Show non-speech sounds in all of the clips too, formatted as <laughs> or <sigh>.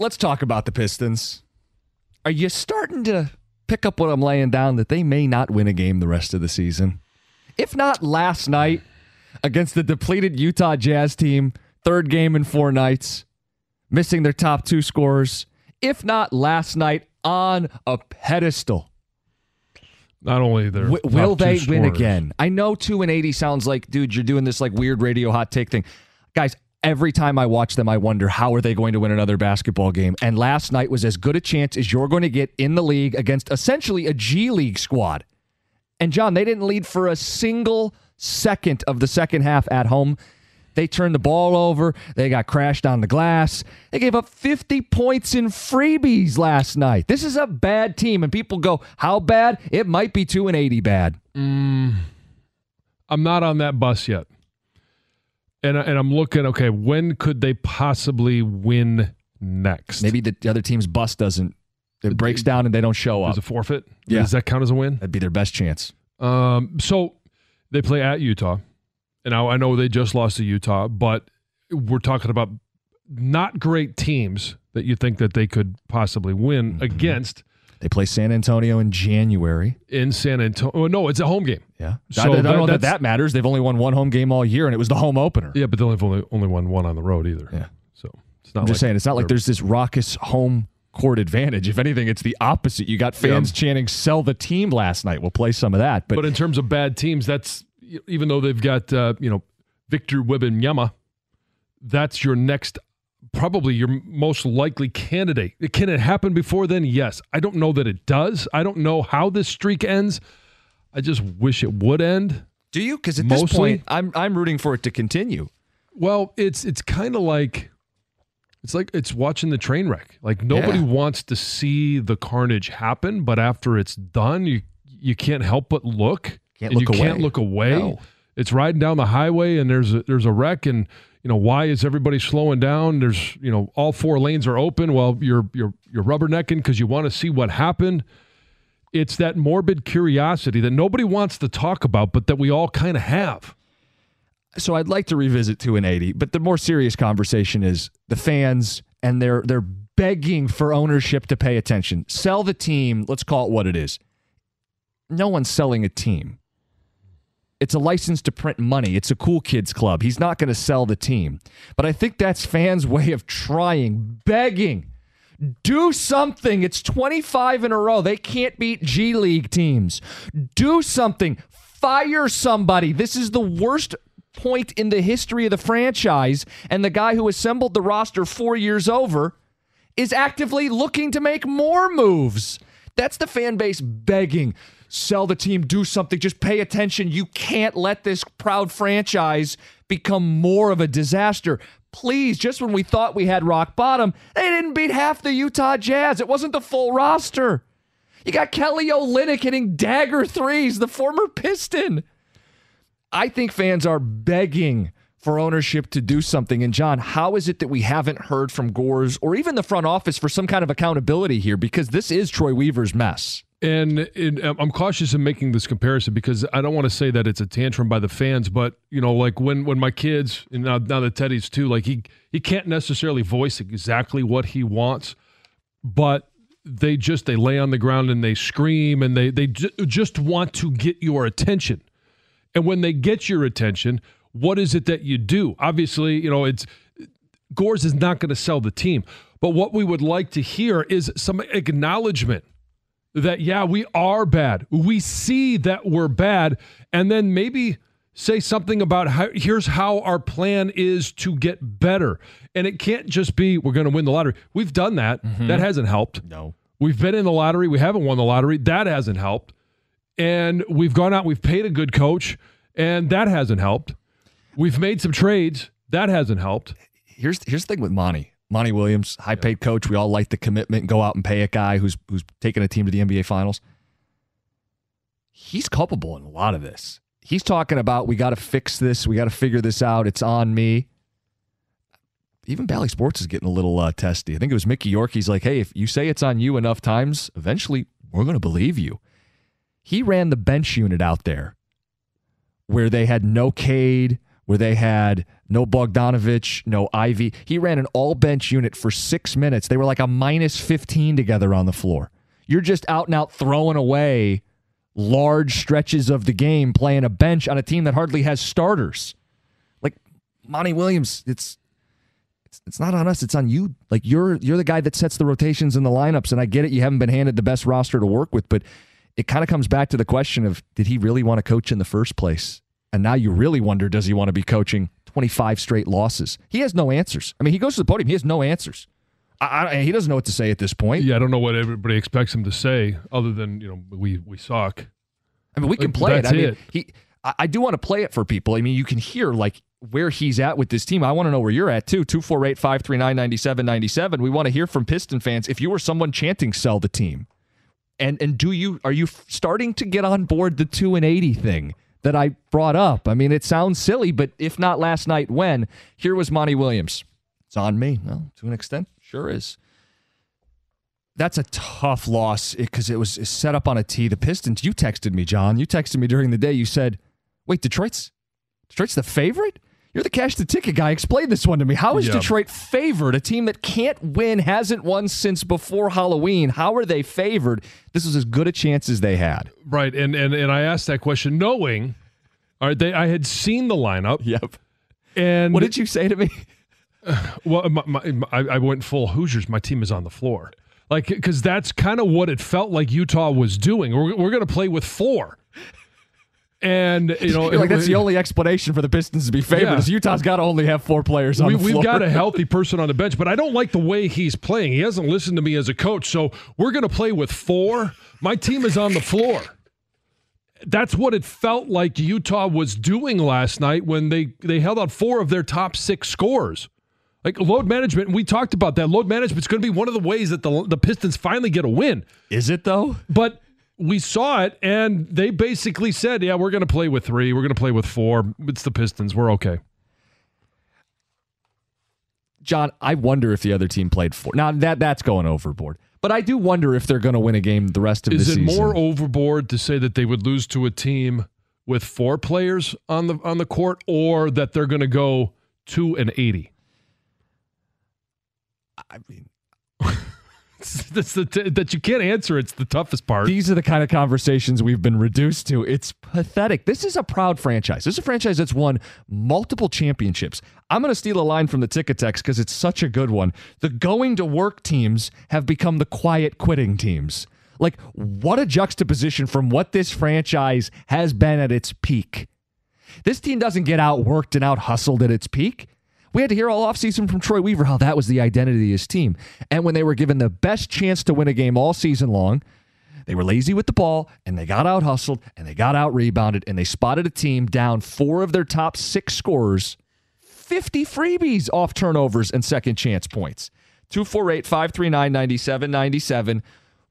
let's talk about the Pistons. Are you starting to pick up what I'm laying down that they may not win a game the rest of the season? If not last night against the depleted Utah Jazz team, third game in four nights, missing their top two scorers. If not last night on a pedestal. Not only their W- will they win scorers. again? I know two and eighty sounds like, dude, you're doing this like weird radio hot take thing, guys. Every time I watch them, I wonder how are they going to win another basketball game. And last night was as good a chance as you're going to get in the league against essentially a G League squad. And John, they didn't lead for a single second of the second half at home. They turned the ball over. They got crashed on the glass. They gave up 50 points in freebies last night. This is a bad team. And people go, how bad? It might be 2 and 80 bad. Mm, I'm not on that bus yet. And, and I'm looking, okay, when could they possibly win next? Maybe the other team's bus doesn't, it breaks down and they don't show up. There's a forfeit? Yeah. Does that count as a win? That'd be their best chance. Um, so they play at Utah. And now I know they just lost to Utah, but we're talking about not great teams that you think that they could possibly win Mm-hmm. against They play San Antonio in January. in San Antonio. Oh, no, it's a home game. Yeah. So I, I don't that- know that that matters. They've only won one home game all year, and it was the home opener. Yeah, but they've only only won one on the road either. Yeah. So it's not I'm just saying, it's not like there's this raucous home court advantage. If anything, it's the opposite. You got fans chanting "Sell the team" last night. We'll play some of that, but, But in terms of bad teams, that's even though they've got uh, you know Victor Wembanyama, that's your next probably your most likely candidate. Can it happen before then? Yes. I don't know that it does. I don't know how this streak ends. I just wish it would end. do you? Because at this point, I'm I'm rooting for it to continue. Well, it's it's kind of like it's like it's watching the train wreck. Like nobody Yeah. wants to see the carnage happen, but after it's done, you you can't help but look. Can't look you can't look away. No. It's riding down the highway and there's a, there's a wreck and you know why is everybody slowing down? There's you know all four lanes are open Well, you're you're you're rubbernecking because you want to see what happened. It's that morbid curiosity that nobody wants to talk about, but that we all kind of have. So I'd like to revisit two and eighty, but the more serious conversation is the fans and they're they're begging for ownership to pay attention. Sell the team. Let's call it what it is. No one's selling a team. It's a license to print money. It's a cool kids club. He's not going to sell the team. But I think that's fans' way of trying, begging. Do something. It's 25 in a row. They can't beat G League teams. Do something. Fire somebody. This is the worst point in the history of the franchise. And the guy who assembled the roster four years over is actively looking to make more moves. That's the fan base begging. Sell the team, do something, just pay attention. You can't let this proud franchise become more of a disaster. Please, just when we thought we had rock bottom, they didn't beat half the Utah Jazz. It wasn't the full roster. You got Kelly Olynyk hitting dagger threes, the former Piston. I think fans are begging for ownership to do something. And John, how is it that we haven't heard from Gores or even the front office for some kind of accountability here? Because this is Troy Weaver's mess. And it, I'm cautious in making this comparison because I don't want to say that it's a tantrum by the fans, but you know, like when when my kids and now, now that Teddy's too, like he he can't necessarily voice exactly what he wants, but they just they lay on the ground and they scream and they they ju- just want to get your attention. And when they get your attention, what is it that you do? Obviously, you know, it's Gores is not going to sell the team, but what we would like to hear is some acknowledgement that yeah we are bad we see that we're bad and then maybe say something about how here's how our plan is to get better. And it can't just be we're going to win the lottery. We've done that. Mm-hmm. That hasn't helped. No. We've been in the lottery. We haven't won the lottery. That hasn't helped. And we've gone out, we've paid a good coach, and that hasn't helped. We've made some trades. That hasn't helped. Here's here's the thing with Monty. Monty Williams, high paid yeah. coach. We all like the commitment go out and pay a guy who's who's taking a team to the NBA finals. He's culpable in a lot of this. He's talking about we got to fix this, we got to figure this out. It's on me. Even Bally Sports is getting a little uh, testy. I think it was Mickey York. He's like, hey, if you say it's on you enough times, eventually we're going to believe you. He ran the bench unit out there where they had no Cade, where they had no Bogdanovich, no Ivey. He ran an all bench unit for six minutes. They were like a minus 15 together on the floor. You're just out and out throwing away large stretches of the game playing a bench on a team that hardly has starters. Like Monty Williams, it's it's, it's not on us, it's on you. Like you're you're the guy that sets the rotations and the lineups and I get it you haven't been handed the best roster to work with, but it kind of comes back to the question of did he really want to coach in the first place? And now you really wonder does he want to be coaching 25 straight losses? He has no answers. I mean, he goes to the podium, he has no answers. I, I, he doesn't know what to say at this point. Yeah, I don't know what everybody expects him to say, other than you know we we suck. I mean, we can play That's it. I mean, he. I, I do want to play it for people. I mean, you can hear like where he's at with this team. I want to know where you're at too. 248 539 9797. We want to hear from Piston fans. If you were someone chanting sell the team, and and do you are you starting to get on board the 2 and 80 thing? That I brought up. I mean, it sounds silly, but if not last night, when? Here was Monty Williams. It's on me. Well, to an extent, sure is. That's a tough loss eh, because it was set up on a tee. The Pistons, you texted me, John. You texted me during the day. You said, wait, Detroit's Detroit's the favorite? You're the cash the ticket guy. Explain this one to me. How is yep. Detroit favored? A team that can't win, hasn't won since before Halloween. How are they favored? This was as good a chance as they had. Right, and and and I asked that question knowing, all right, they I had seen the lineup. Yep. And what did you say to me? <laughs> Well, my, my, I went full Hoosiers. My team is on the floor, like because that's kind of what it felt like Utah was doing. We're we're going to play with four. And <laughs> you know, like that's the only explanation for the Pistons to be favored yeah. is Utah's got to only have four players on we, the floor. We've got a healthy <laughs> person on the bench, but I don't like the way he's playing. He hasn't listened to me as a coach, so we're going to play with four. My team is on the floor. That's what it felt like Utah was doing last night when they they held out four of their top six scores. Like load management, and we talked about that. Load management is going to be one of the ways that the the Pistons finally get a win. Is it though? But we saw it, and they basically said, "Yeah, we're going to play with three. We're going to play with four. It's the Pistons. We're okay." John, I wonder if the other team played four. Now that that's going overboard, but I do wonder if they're going to win a game the rest of Is the season. Is it more overboard to say that they would lose to a team with four players on the on the court, or that they're going to go two and eighty? I mean, <laughs> the that you can't answer. It's the toughest part. These are the kind of conversations we've been reduced to. It's pathetic. This is a proud franchise. This is a franchise that's won multiple championships. I'm going to steal a line from the ticket text because it's such a good one. The going to work teams have become the quiet quitting teams. Like, what a juxtaposition from what this franchise has been at its peak. This team doesn't get outworked and out hustled at its peak. We had to hear all offseason from Troy Weaver how that was the identity of his team. And when they were given the best chance to win a game all season long, they were lazy with the ball and they got out hustled and they got out rebounded and they spotted a team down four of their top six scorers, 50 freebies off turnovers and second chance points. 248 539 9797.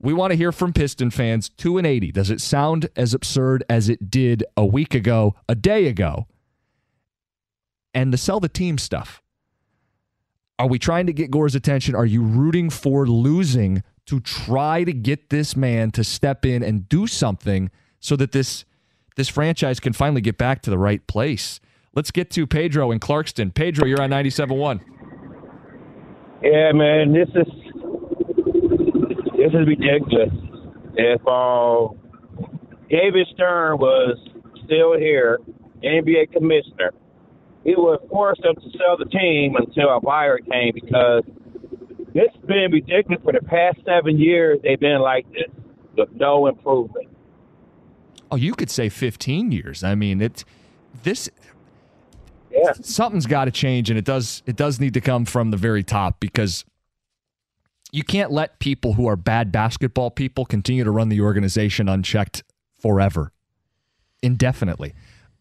We want to hear from Piston fans. 2 and 80. Does it sound as absurd as it did a week ago, a day ago? And the sell the team stuff. Are we trying to get Gores' attention? Are you rooting for losing to try to get this man to step in and do something so that this this franchise can finally get back to the right place? Let's get to Pedro in Clarkston. Pedro, you're on 97.1. Yeah, man, this is this is ridiculous. If uh, David Stern was still here, NBA commissioner, he would force them to sell the team until a buyer came because it's been ridiculous for the past seven years. They've been like this with no improvement. Oh, you could say 15 years. I mean, it's this Yeah. something's got to change, and it does. It does need to come from the very top because you can't let people who are bad basketball people continue to run the organization unchecked forever, indefinitely.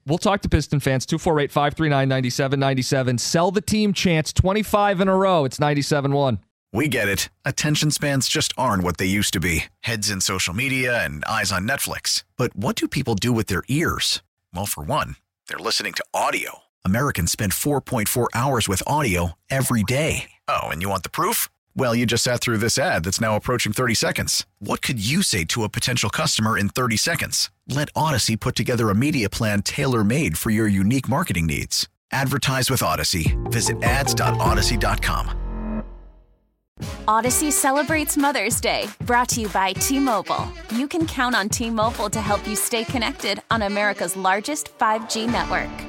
We'll talk to Piston fans 248 539 9797. Sell the team chance 25 in a row. It's 97 1. We get it. Attention spans just aren't what they used to be heads in social media and eyes on Netflix. But what do people do with their ears? Well, for one, they're listening to audio. Americans spend 4.4 hours with audio every day. Oh, and you want the proof? Well, you just sat through this ad that's now approaching 30 seconds. What could you say to a potential customer in 30 seconds? Let Audacy put together a media plan tailor made for your unique marketing needs. Advertise with Audacy. Visit ads.audacy.com. Audacy celebrates Mother's Day, brought to you by T Mobile. You can count on T Mobile to help you stay connected on America's largest 5G network.